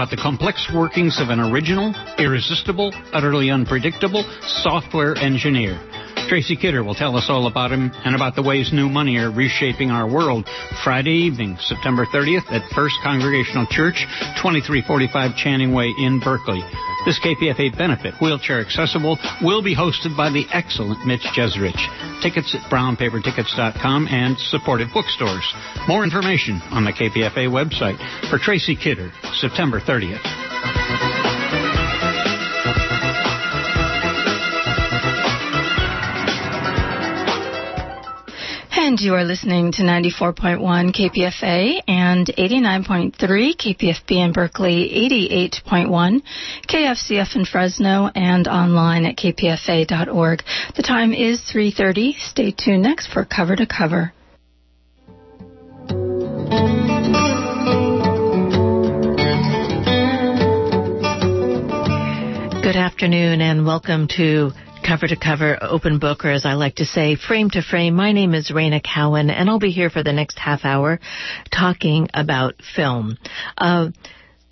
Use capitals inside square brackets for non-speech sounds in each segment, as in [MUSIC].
about the complex workings of an original, irresistible, utterly unpredictable software engineer. Tracy Kidder will tell us all about him and about the ways new money are reshaping our world. Friday evening, September 30th at First Congregational Church, 2345 Channing Way in Berkeley. This KPFA benefit, wheelchair accessible, will be hosted by the excellent Mitch Jeserich. Tickets at brownpapertickets.com and supported bookstores. More information on the KPFA website. For Tracy Kidder, September 30th. And you are listening to 94.1 KPFA and 89.3 KPFB in Berkeley, 88.1 KFCF in Fresno, and online at kpfa.org. The time is 3.30. Stay tuned next for Cover to Cover. Good afternoon and welcome to cover to cover, open book, or as I like to say, frame to frame. My name is Reyna Cowan, and I'll be here for the next half hour talking about film. Uh,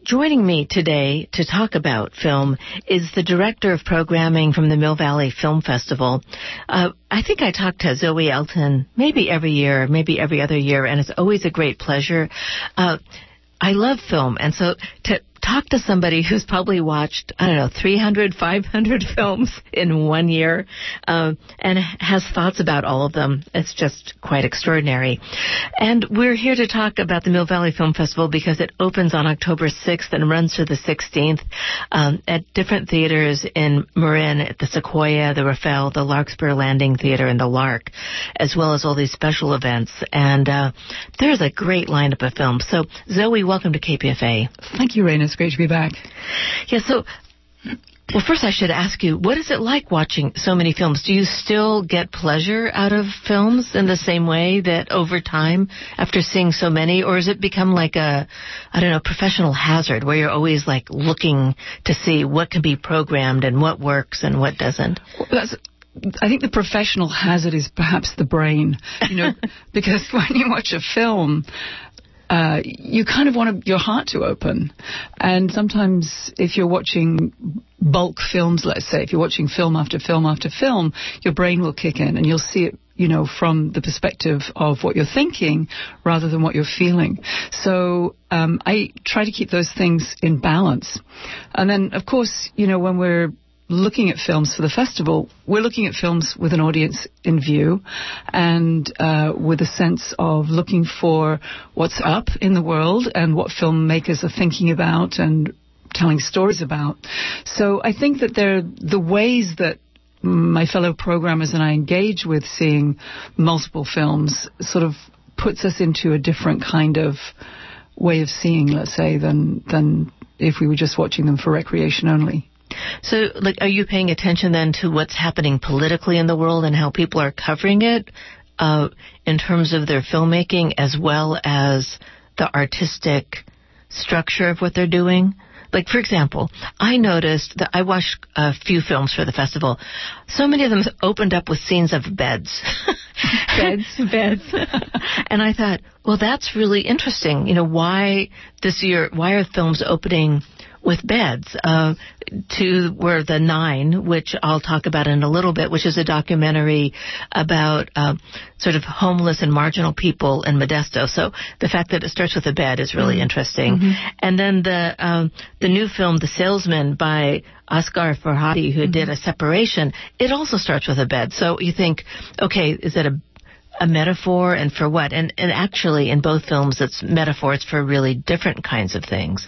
Joining me today to talk about film is the director of programming from the Mill Valley Film Festival. Uh, I think I talk to Zoe Elton maybe every year, maybe every other year, and it's always a great pleasure. Uh, I love film, and so to talk to somebody who's probably watched, I don't know, 300, 500 [LAUGHS] films in one year, uh, and has thoughts about all of them. It's just quite extraordinary. And we're here to talk about the Mill Valley Film Festival because it opens on October 6th and runs through the 16th um, at different theaters in Marin, at the Sequoia, the Rafael, the Larkspur Landing Theater, and the Lark, as well as all these special events. And uh, there's a great lineup of films. So, Zoe, welcome to KPFA. Thank you, Reyna great to be back. Yeah, so well, first I should ask you, what is it like watching so many films? Do you still get pleasure out of films in the same way that over time, after seeing so many, or has it become like a, I don't know, professional hazard where you're always like looking to see what can be programmed and what works and what doesn't? Well, that's I think the professional hazard is perhaps the brain, you know, [LAUGHS] because when you watch a film, uh, you kind of want your heart to open. And sometimes if you're watching bulk films, let's say, if you're watching film after film after film, your brain will kick in and you'll see it you know, from the perspective of what you're thinking rather than what you're feeling. So um, I try to keep those things in balance. And then, of course, you know, when we're looking at films for the festival, we're looking at films with an audience in view and uh, with a sense of looking for what's up in the world and what filmmakers are thinking about and telling stories about. So I think that there are the ways that my fellow programmers and I engage with seeing multiple films sort of puts us into a different kind of way of seeing, let's say, than than if we were just watching them for recreation only. So, like, are you paying attention then to what's happening politically in the world and how people are covering it uh, in terms of their filmmaking as well as the artistic structure of what they're doing? Like, for example, I noticed that I watched a few films for the festival. So many of them opened up with scenes of beds. [LAUGHS] beds, [LAUGHS] beds. [LAUGHS] and I thought, well, that's really interesting. You know, why this year, why are films opening with beds uh, to where the nine, which I'll talk about in a little bit, which is a documentary about uh, sort of homeless and marginal people in Modesto. So the fact that it starts with a bed is really mm-hmm. interesting. Mm-hmm. And then the um, the new film, The Salesman, by Asghar Farhadi, who mm-hmm. did a separation, it also starts with a bed. So you think, okay, is it a a metaphor and for what? And and actually in both films it's metaphors for really different kinds of things.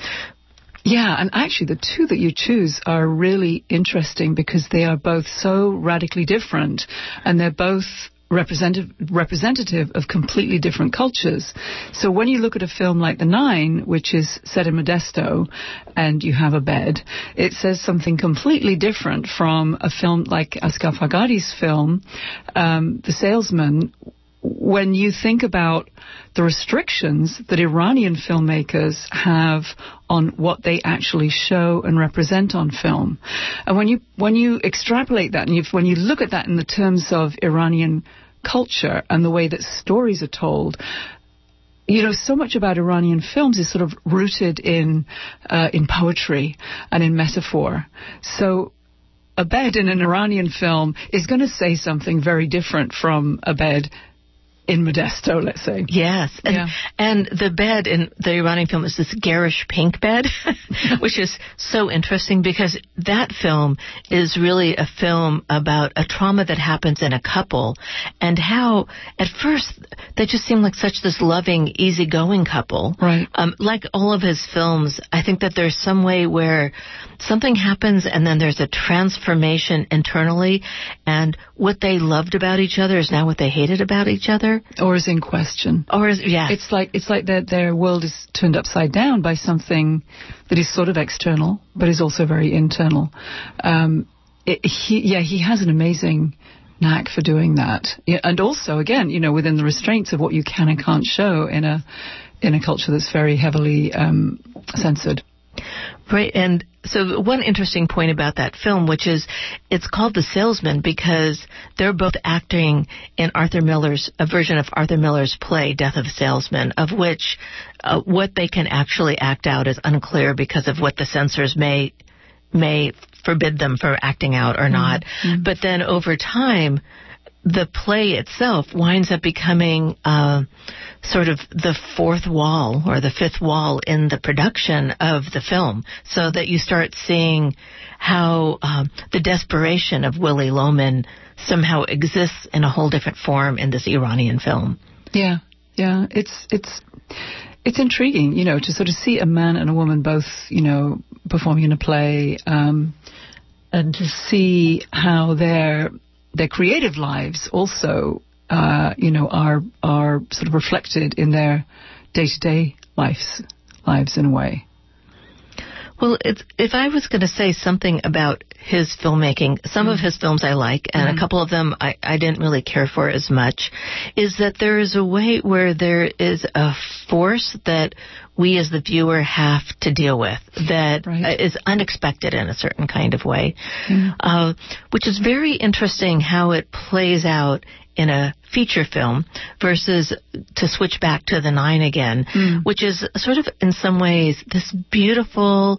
Yeah, and actually, the two that you choose are really interesting because they are both so radically different, and they're both representative representative of completely different cultures. So when you look at a film like The Nine, which is set in Modesto, and you have a bed, it says something completely different from a film like Asghar Farhadi's film, um, The Salesman, when you think about the restrictions that Iranian filmmakers have on what they actually show and represent on film, and when you when you extrapolate that and you, when you look at that in the terms of Iranian culture and the way that stories are told, you know, so much about Iranian films is sort of rooted in uh, in poetry and in metaphor. So a bed in an Iranian film is going to say something very different from Abed in Modesto, let's say. Yes. And, yeah. and the bed in the Iranian film is this garish pink bed, [LAUGHS] which is so interesting because that film is really a film about a trauma that happens in a couple and how at first they just seem like such this loving, easygoing couple. Right. Um, like all of his films, I think that there's some way where something happens and then there's a transformation internally and what they loved about each other is now what they hated about each other? Or is in question. Or is yeah. It's like it's like that their world is turned upside down by something that is sort of external but is also very internal. Um, it, he yeah he has an amazing knack for doing that. Yeah, and also again you know within the restraints of what you can and can't show in a in a culture that's very heavily um, censored Right, and so one interesting point about that film, which is it's called The Salesman because they're both acting in Arthur Miller's a version of Arthur Miller's play Death of a Salesman, of which uh, what they can actually act out is unclear because of what the censors may may forbid them for acting out or not. Mm-hmm. But then over time, the play itself winds up becoming uh, sort of the fourth wall or the fifth wall in the production of the film, so that you start seeing how um, the desperation of Willy Loman somehow exists in a whole different form in this Iranian film. Yeah, yeah, it's it's it's intriguing, you know, to sort of see a man and a woman both, you know, performing in a play, um, and to see how they're their creative lives also, uh, you know, are are sort of reflected in their day to day lives lives in a way. Well, if I was going to say something about his filmmaking, some mm. of his films I like, and mm. a couple of them I, I didn't really care for as much, is that there is a way where there is a force that we as the viewer have to deal with that right. is unexpected in a certain kind of way, mm. uh, which is very interesting how it plays out in a feature film versus to switch back to the nine again, mm. which is sort of in some ways this beautiful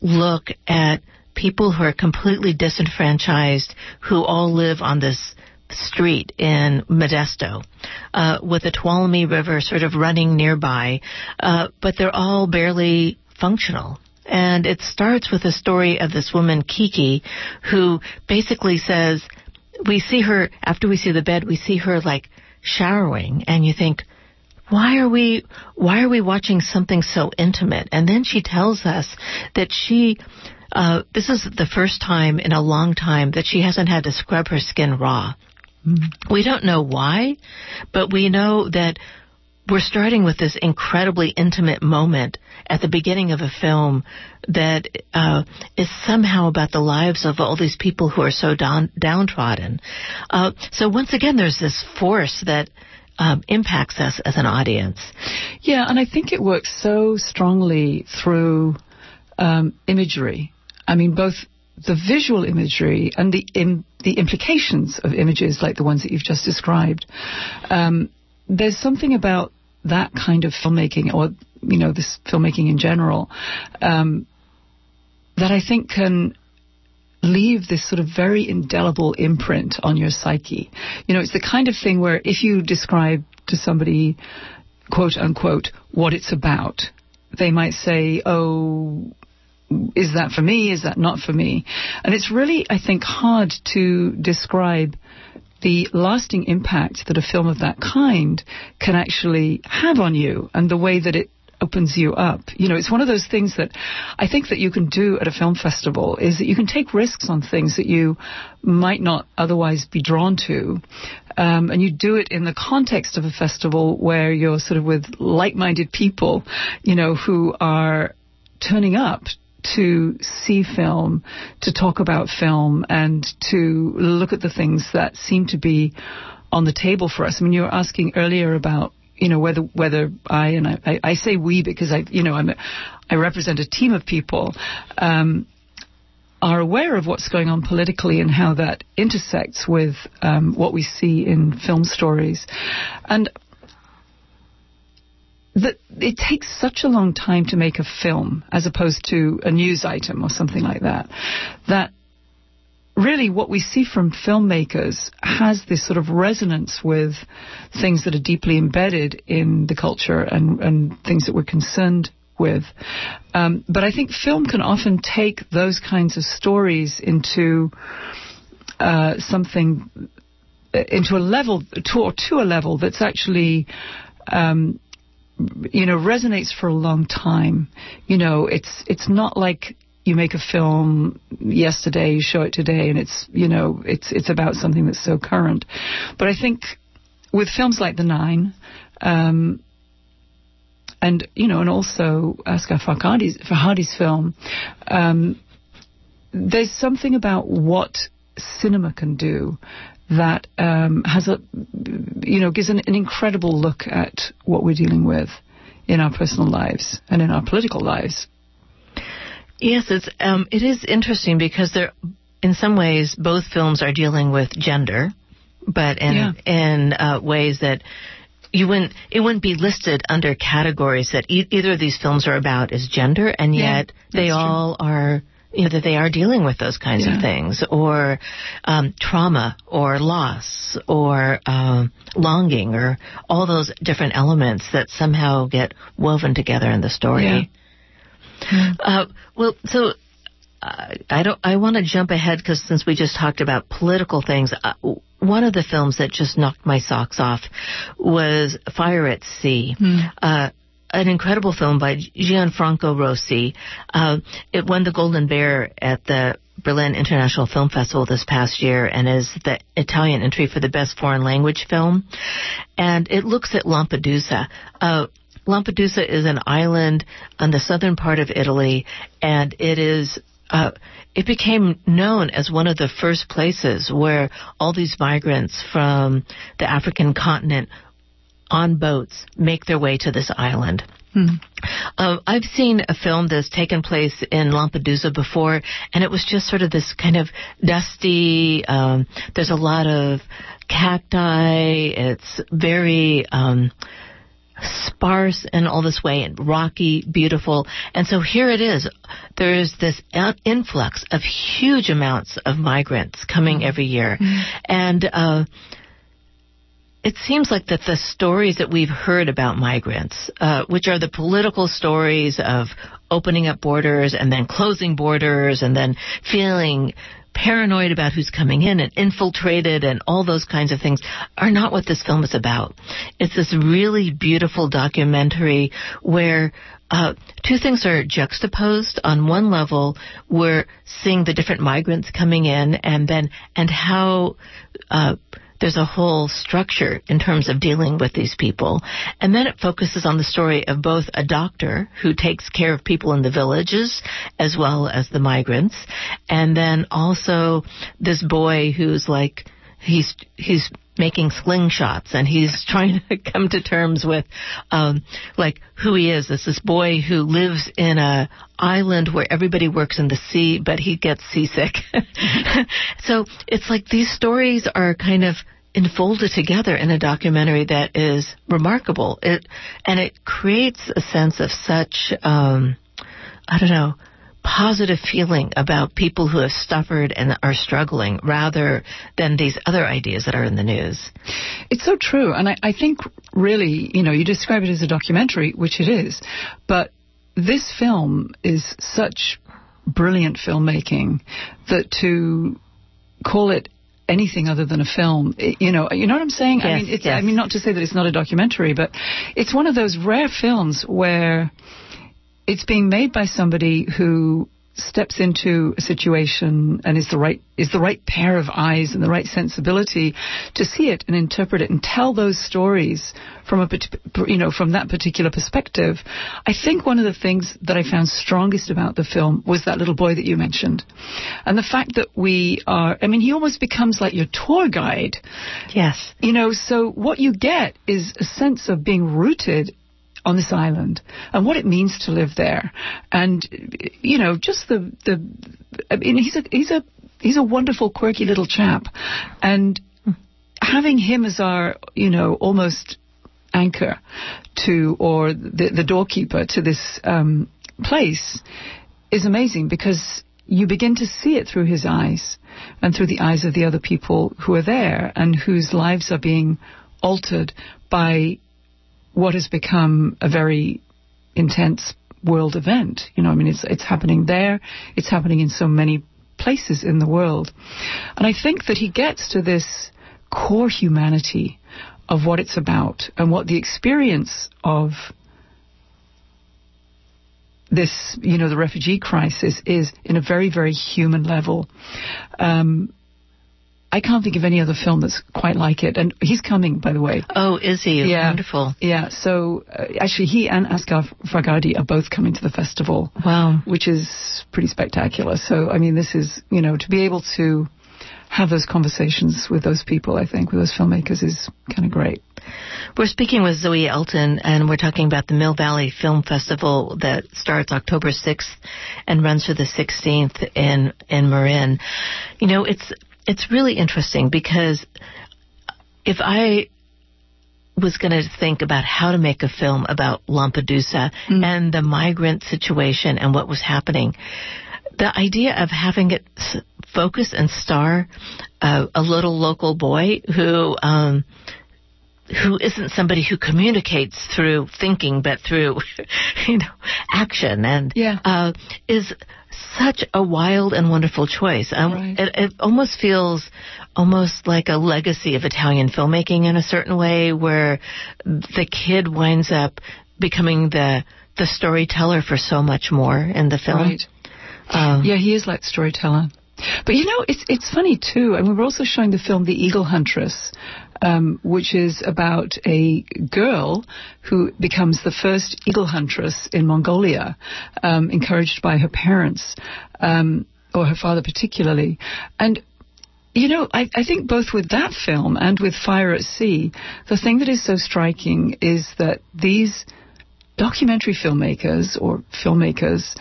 look at people who are completely disenfranchised who all live on this street in Modesto, uh, with the Tuolumne River sort of running nearby, uh, but they're all barely functional. And it starts with a story of this woman, Kiki, who basically says, we see her, after we see the bed, we see her like showering, and you think, why are we why are we watching something so intimate? And then she tells us that she uh, this is the first time in a long time that she hasn't had to scrub her skin raw. We don't know why, but we know that we're starting with this incredibly intimate moment at the beginning of a film that uh, is somehow about the lives of all these people who are so down, downtrodden. Uh, so once again, there's this force that um, impacts us as an audience. Yeah, and I think it works so strongly through um, imagery. I mean, both the visual imagery and the Im- the implications of images like the ones that you've just described. Um, there's something about that kind of filmmaking, or you know, this filmmaking in general, um, that I think can leave this sort of very indelible imprint on your psyche. You know, it's the kind of thing where if you describe to somebody, quote unquote, what it's about, they might say, oh, is that for me? Is that not for me? And it's really, I think, hard to describe the lasting impact that a film of that kind can actually have on you and the way that it opens you up. You know, it's one of those things that I think that you can do at a film festival is that you can take risks on things that you might not otherwise be drawn to. Um, and you do it in the context of a festival where you're sort of with like-minded people, you know, who are turning up to see film, to talk about film, and to look at the things that seem to be on the table for us. I mean, you were asking earlier about you know whether whether I and I, I say we because I you know I'm I represent a team of people um, are aware of what's going on politically and how that intersects with um, what we see in film stories, and that it takes such a long time to make a film as opposed to a news item or something like that, that really what we see from filmmakers has this sort of resonance with things that are deeply embedded in the culture and, and things that we're concerned with. Um, but I think film can often take those kinds of stories into uh, something, into a level, to, or to a level that's actually um, you know resonates for a long time. You know, it's it's not like you make a film yesterday, you show it today, and it's you know it's it's about something that's so current. But I think with films like The Nine. Um, and you know, and also Asghar Farhadi's, Farhadi's film, um, there's something about what cinema can do that um, has a, you know, gives an, an, incredible look at what we're dealing with in our personal lives and in our political lives. Yes, it's um, it is interesting because there, in some ways, both films are dealing with gender, but in yeah. in uh, ways that you wouldn't it wouldn't be listed under categories that e- either of these films are about is gender, and yet yeah, they all true. are you know, that they are dealing with those kinds yeah. of things, or um, trauma, or loss, or um, longing, or all those different elements that somehow get woven together in the story. Yeah. Uh, well, so uh, I don't. I want to jump ahead because since we just talked about political things, uh, one of the films that just knocked my socks off was Fire at Sea. Mm an incredible film by Gianfranco Rosi. Uh, it won the Golden Bear at the Berlin International Film Festival this past year and is the Italian entry for the best foreign language film. And it looks at Lampedusa. Uh, Lampedusa is an island on the southern part of Italy, and it is uh, it became known as one of the first places where all these migrants from the African continent on boats make their way to this island. Hmm. Uh, I've seen a film that's taken place in Lampedusa before, and it was just sort of this kind of dusty. Um, there's a lot of cacti. It's very um, sparse in all this way and rocky, beautiful. And so here it is. There is this influx of huge amounts of migrants coming hmm. every year, mm and. Uh, it seems like that the stories that we've heard about migrants, uh, which are the political stories of opening up borders and then closing borders and then feeling paranoid about who's coming in and infiltrated and all those kinds of things are not what this film is about. It's this really beautiful documentary where uh, two things are juxtaposed. On one level, we're seeing the different migrants coming in and then and how uh, there's a whole structure in terms of dealing with these people. And then it focuses on the story of both a doctor who takes care of people in the villages as well as the migrants, and then also this boy who's like, he's, he's making slingshots and he's [LAUGHS] trying to come to terms with um like who he is. This this boy who lives in a island where everybody works in the sea but he gets seasick. [LAUGHS] So it's like these stories are kind of enfolded together in a documentary that is remarkable. It and it creates a sense of such um i don't know positive feeling about people who have suffered and are struggling rather than these other ideas that are in the news. It's so true. And I, I think really, you know, you describe it as a documentary, which it is, but this film is such brilliant filmmaking that to call it anything other than a film. You know, you know what I'm saying? Yes, I mean, it's, yes. I mean, not to say that it's not a documentary, but it's one of those rare films where it's being made by somebody who steps into a situation and is the right is the right pair of eyes and the right sensibility to see it and interpret it and tell those stories from a you know from that particular perspective. I think one of the things that i found strongest about the film was that little boy that you mentioned. And the fact that we are i mean he almost becomes like your tour guide. Yes. You know so what you get is a sense of being rooted on this island and what it means to live there. And, you know, just the, the, I mean, he's a, he's a, he's a wonderful, quirky little chap. And having him as our, you know, almost anchor to, or the, the doorkeeper to this um, place is amazing because you begin to see it through his eyes and through the eyes of the other people who are there and whose lives are being altered by what has become a very intense world event. You know, I mean, it's it's happening there. It's happening in so many places in the world, and I think that he gets to this core humanity of what it's about and what the experience of this, you know, the refugee crisis is in a very, very human level. Um, I can't think of any other film that's quite like it. And he's coming, by the way. Oh, is he? Yeah. Wonderful. Yeah. So uh, actually, he and Asghar Farhadi are both coming to the festival. Wow. Which is pretty spectacular. So I mean, this is you know to be able to have those conversations with those people, I think, with those filmmakers is kind of great. We're speaking with Zoe Elton, and we're talking about the Mill Valley Film Festival that starts October 6th and runs through the 16th in in Marin. You know, it's it's really interesting because if I was going to think about how to make a film about Lampedusa mm. and the migrant situation and what was happening, the idea of having it focus and star uh, a little local boy who um, who isn't somebody who communicates through thinking, but through, [LAUGHS] you know, action, and yeah. uh, is such a wild and wonderful choice. Um, right. it, it almost feels almost like a legacy of Italian filmmaking in a certain way, where the kid winds up becoming the the storyteller for so much more in the film. Right. Um, yeah, he is like storyteller. But you know, it's it's funny too. And we were also showing the film The Eagle Huntress, um, which is about a girl who becomes the first eagle huntress in Mongolia, um, encouraged by her parents um, or her father particularly, and. You know, I, I think both with that film and with Fire at Sea, the thing that is so striking is that these documentary filmmakers or filmmakers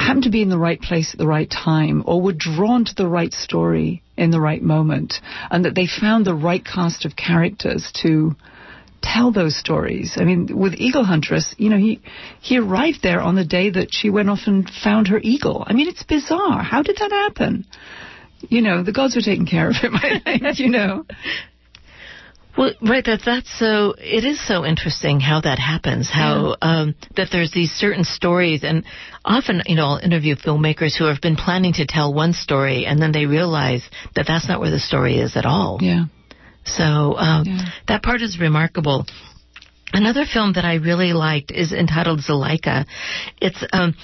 happened to be in the right place at the right time or were drawn to the right story in the right moment and that they found the right cast of characters to tell those stories. I mean, with Eagle Huntress, you know, he he arrived there on the day that she went off and found her eagle. I mean, it's bizarre. How did that happen? You know, the gods were taking care of him, [LAUGHS] I you know. Well, right. That that's so. It is so interesting how that happens. How yeah. um, that there's these certain stories, and often, you know, I'll interview filmmakers who have been planning to tell one story, and then they realize that that's not where the story is at all. Yeah. So um, yeah. that part is remarkable. Another film that I really liked is entitled Zhaleika. It's um,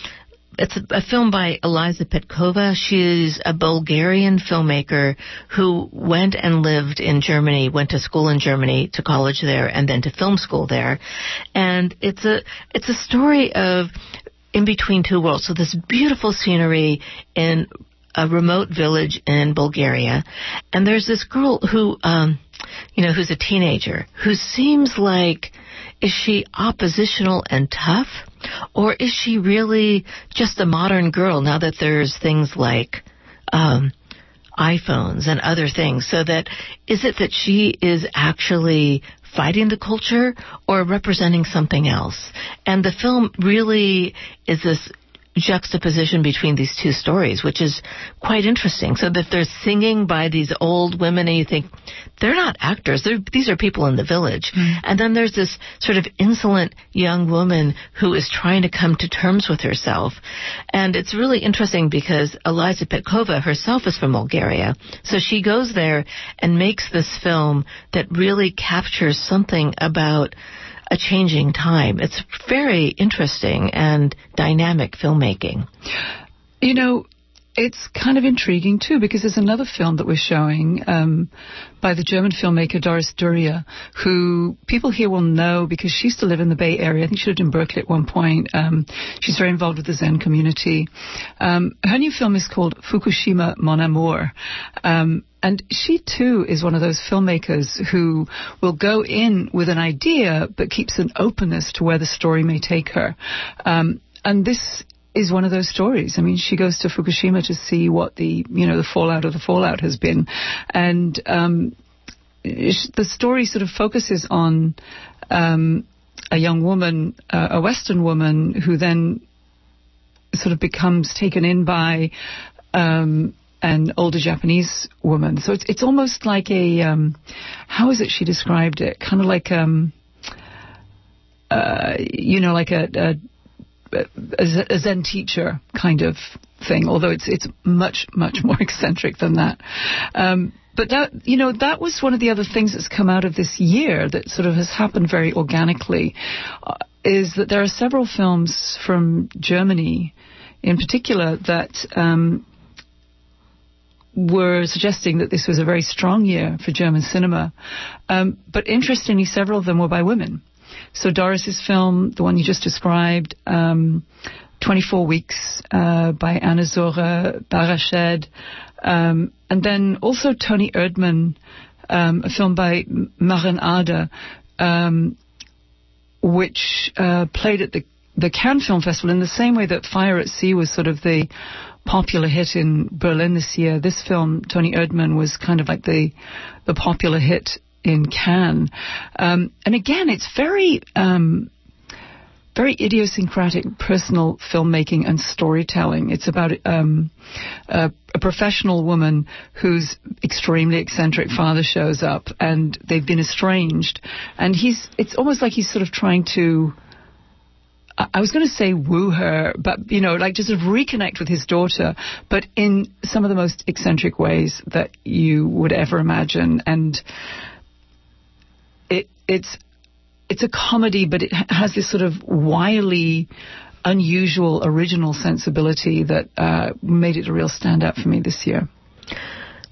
it's a, film by Eliza Petkova. She's a Bulgarian filmmaker who went and lived in Germany, went to school in Germany, to college there, and then to film school there. And it's a it's a story of in between two worlds. So this beautiful scenery in a remote village in Bulgaria, and there's this girl who, um, you know, who's a teenager who seems like is she oppositional and tough? Or is she really just a modern girl now that there's things like um, iPhones and other things? So that is it that she is actually fighting the culture or representing something else? And the film really is this juxtaposition between these two stories, which is quite interesting. So that they're singing by these old women, and you think they're not actors; they're, these are people in the village. Mm. And then there's this sort of insolent young woman who is trying to come to terms with herself, and it's really interesting because Eliza Petkova herself is from Bulgaria, so she goes there and makes this film that really captures something about a changing time. It's very interesting and dynamic filmmaking. You know, it's kind of intriguing too because there's another film that we're showing um, by the German filmmaker Doris Dörrie, who people here will know because she used to live in the Bay Area. I think she lived in Berkeley at one point. Um, she's very involved with the Zen community. Um, her new film is called Fukushima Mon Amour. And she too is one of those filmmakers who will go in with an idea but keeps an openness to where the story may take her. Um, and this is one of those stories. I mean, she goes to Fukushima to see what the you know the fallout of the fallout has been, and um, the story sort of focuses on um, a young woman, uh, a Western woman, who then sort of becomes taken in by um, an older Japanese woman. So it's it's almost like a um, how is it she described it? Kind of like um, uh, you know, like a, a a Zen teacher kind of thing, although it's it's much much [LAUGHS] more eccentric than that. Um, but that you know that was one of the other things that's come out of this year that sort of has happened very organically, uh, is that there are several films from Germany, in particular, that. Um, were suggesting that this was a very strong year for German cinema. Um, but interestingly, several of them were by women. So Doris's film, the one you just described, um, 24 Weeks uh, by Anna Zohra Berrached, um, and then also Toni Erdmann, um, a film by Maren Ade, um, which uh, played at the the Cannes Film Festival in the same way that Fire at Sea was sort of the popular hit in Berlin this year. This film, Toni Erdmann, was kind of like the the popular hit in Cannes. Um, and again, it's very um, very idiosyncratic personal filmmaking and storytelling. It's about um, a, a, professional woman whose extremely eccentric father shows up, and they've been estranged, and he's. It's almost like he's sort of trying to. I was going to say woo her, but you know, like just sort of reconnect with his daughter, but in some of the most eccentric ways that you would ever imagine, and it it's it's a comedy, but it has this sort of wily, unusual, original sensibility that uh, made it a real standout for me this year.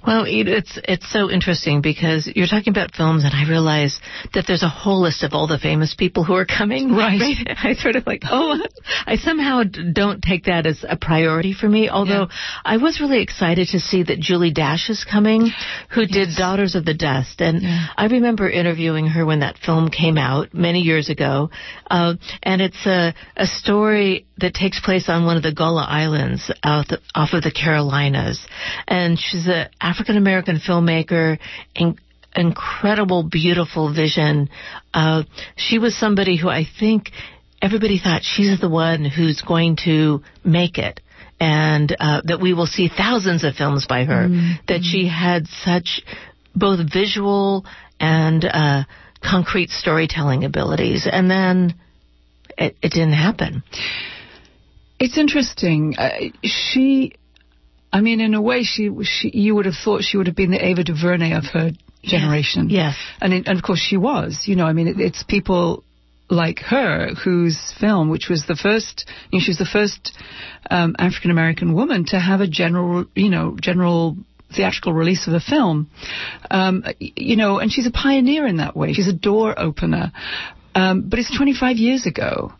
Well, it's it's so interesting because you're talking about films, and I realize that there's a whole list of all the famous people who are coming. Right. [LAUGHS] right? I sort of like, oh, I somehow don't take that as a priority for me. Although yeah. I was really excited to see that Julie Dash is coming, who yes. did Daughters of the Dust, and yeah. I remember interviewing her when that film came out many years ago, uh, and it's a a story that takes place on one of the Gullah Islands out the, off of the Carolinas, and she's a African American filmmaker, in, incredible, beautiful vision. Uh, she was somebody who I think everybody thought she's the one who's going to make it. And uh, that we will see thousands of films by her. Mm-hmm. That she had such both visual and uh, concrete storytelling abilities, and then it, it didn't happen. It's interesting. Uh, she I mean, in a way, she, she you would have thought she would have been the Ava DuVernay of her generation. Yes. And, it, and of course she was. You know, I mean, it, it's people like her whose film, which was the first, you know, she was the first um, African American woman to have a general, you know, general theatrical release of a film. Um, you know, and she's a pioneer in that way. She's a door opener. Um, but it's 25 years ago.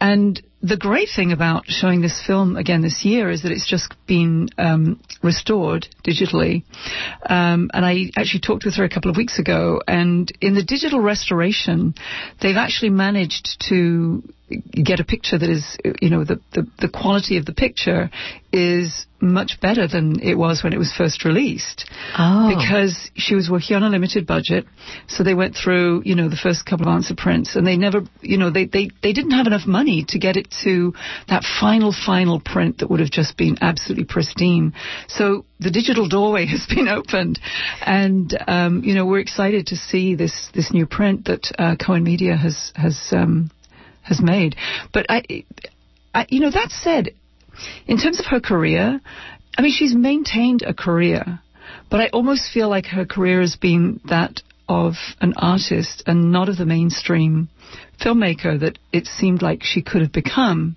And the great thing about showing this film again this year is that it's just been um, restored digitally. Um, and I actually talked with her a couple of weeks ago, and in the digital restoration, they've actually managed to get a picture that is, you know, the, the, the quality of the picture is much better than it was when it was first released. Oh. Because she was working on a limited budget. So they went through, you know, the first couple of answer prints and they never, you know, they, they, they didn't have enough money to get it to that final, final print that would have just been absolutely pristine. So the digital doorway [LAUGHS] has been opened and, um, you know, we're excited to see this, this new print that, uh, Cohen Media has, has, um, has made. But I, I, you know, that said, in terms of her career, I mean, she's maintained a career, but I almost feel like her career has been that of an artist and not of the mainstream filmmaker that it seemed like she could have become.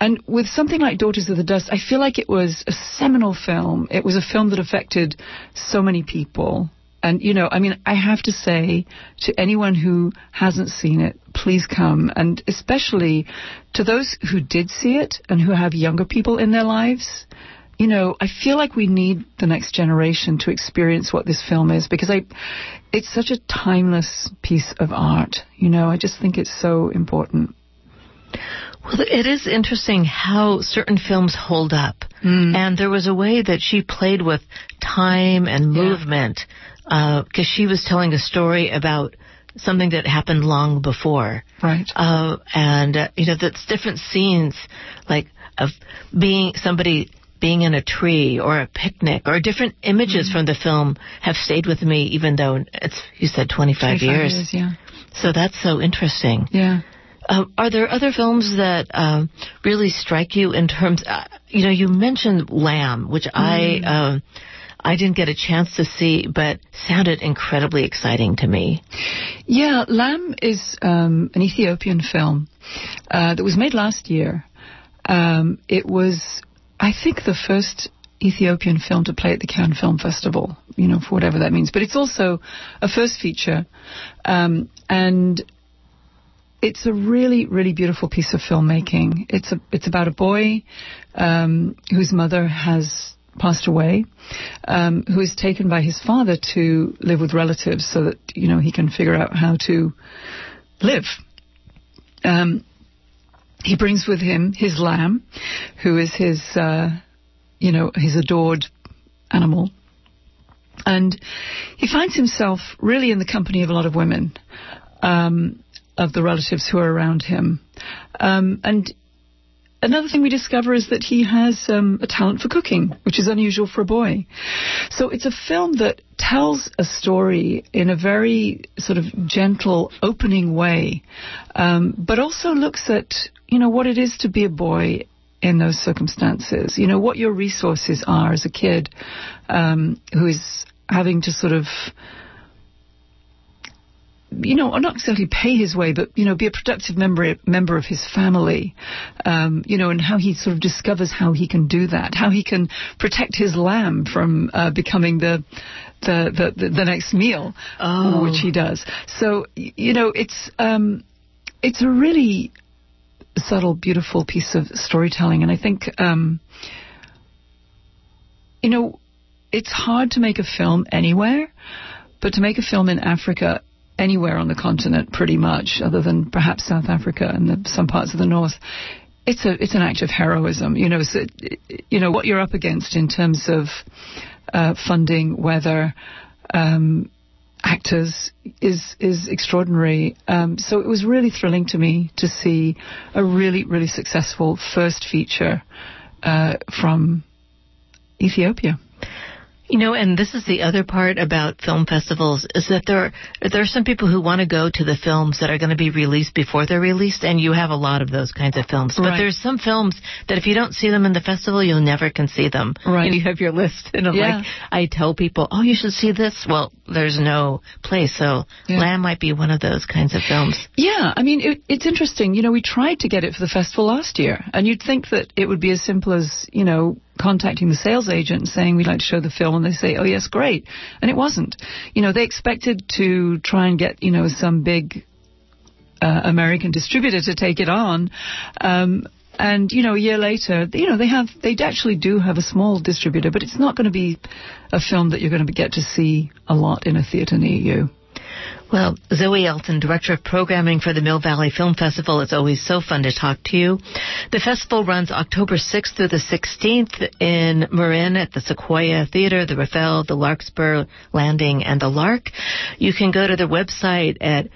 And with something like Daughters of the Dust, I feel like it was a seminal film. It was a film that affected so many people. And, you know, I mean, I have to say to anyone who hasn't seen it, please come. And especially to those who did see it and who have younger people in their lives, you know, I feel like we need the next generation to experience what this film is because I, it's such a timeless piece of art. You know, I just think it's so important. Well, it is interesting how certain films hold up. Mm. And there was a way that she played with time and movement. Because uh, she was telling a story about something that happened long before. Right. Uh, and, uh, you know, that's different scenes, like of being somebody being in a tree or a picnic or different images mm-hmm. from the film have stayed with me even though it's, you said 25, 25 years. years. yeah. So that's so interesting. Yeah. Uh, are there other films that um, really strike you in terms? Uh, you know, you mentioned Lamb, which mm. I uh, I didn't get a chance to see, but sounded incredibly exciting to me. Yeah, Lamb is um, an Ethiopian film uh, that was made last year. Um, it was, I think, the first Ethiopian film to play at the Cannes Film Festival, you know, for whatever that means. But it's also a first feature. Um, and it's a really, really beautiful piece of filmmaking. It's a, it's about a boy um, whose mother has passed away, um, who is taken by his father to live with relatives so that you know he can figure out how to live. Um, he brings with him his lamb, who is his, uh, you know, his adored animal. And he finds himself really in the company of a lot of women, um, of the relatives who are around him. Um, and Another thing we discover is that he has um, a talent for cooking, which is unusual for a boy. So it's a film that tells a story in a very sort of gentle, opening way, um, but also looks at you know what it is to be a boy in those circumstances. You know what your resources are as a kid um, who is having to sort of you know, not exactly pay his way, but you know, be a productive member member of his family, um, you know, and how he sort of discovers how he can do that, how he can protect his lamb from uh, becoming the, the the, the next meal, oh. which he does. So you know, it's um, it's a really subtle, beautiful piece of storytelling, and I think. Um, you know, it's hard to make a film anywhere, but to make a film in Africa anywhere on the continent, pretty much, other than perhaps South Africa and the, some parts of the north. It's a it's an act of heroism, you know. So, you know what you're up against in terms of uh, funding, weather, um, actors is is extraordinary. Um, so it was really thrilling to me to see a really really successful first feature uh, from Ethiopia. You know, and this is the other part about film festivals is that there are, there are some people who want to go to the films that are going to be released before they're released, and you have a lot of those kinds of films. But right. there's some films that if you don't see them in the festival, you'll never can see them. Right. And you have your list, and I'm yeah. like, I tell people, oh, you should see this. Well, there's no place, so yeah. Lamb might be one of those kinds of films. Yeah, I mean, it, it's interesting. You know, we tried to get it for the festival last year, and you'd think that it would be as simple as you know contacting the sales agent and saying we'd like to show the film and they say oh yes great. And it wasn't. You know they expected to try and get you know some big uh, American distributor to take it on um, and you know a year later you know they have they actually do have a small distributor but it's not going to be a film that you're going to get to see a lot in a theater near you well, Zoe Elton, Director of Programming for the Mill Valley Film Festival, it's always so fun to talk to you. The festival runs October 6th through the 16th in Marin at the Sequoia Theater, the Rafael, the Larkspur Landing, and the Lark. You can go to their website at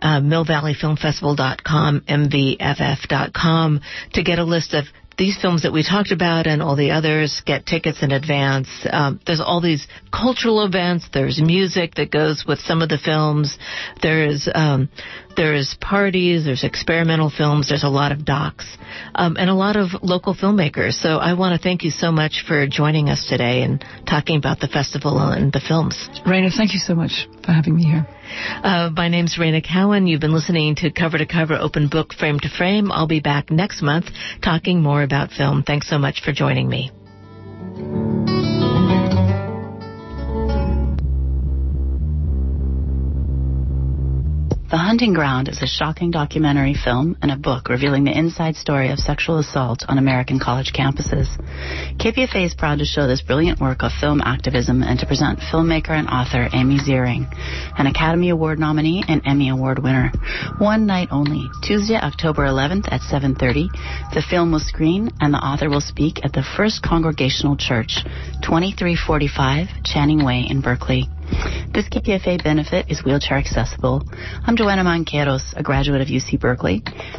uh, millvalleyfilmfestival.com, mvff.com, to get a list of these films that we talked about and all the others get tickets in advance. Um, there's all these cultural events. There's music that goes with some of the films. There's um, there's parties. There's experimental films. There's a lot of docs um, and a lot of local filmmakers. So I want to thank you so much for joining us today and talking about the festival and the films. Reyna, thank you so much for having me here. Uh, my name's Reyna Cowan. You've been listening to Cover to Cover Open Book Frame to Frame. I'll be back next month talking more about film. Thanks so much for joining me. The Hunting Ground is a shocking documentary film and a book revealing the inside story of sexual assault on American college campuses. KPFA is proud to show this brilliant work of film activism and to present filmmaker and author Amy Ziering, an Academy Award nominee and Emmy Award winner. One night only, Tuesday, October 11th at 7:30, the film will screen and the author will speak at the First Congregational Church, 2345 Channing Way in Berkeley. This KPFA benefit is wheelchair accessible. I'm Joanna Monqueros, a graduate of UC Berkeley.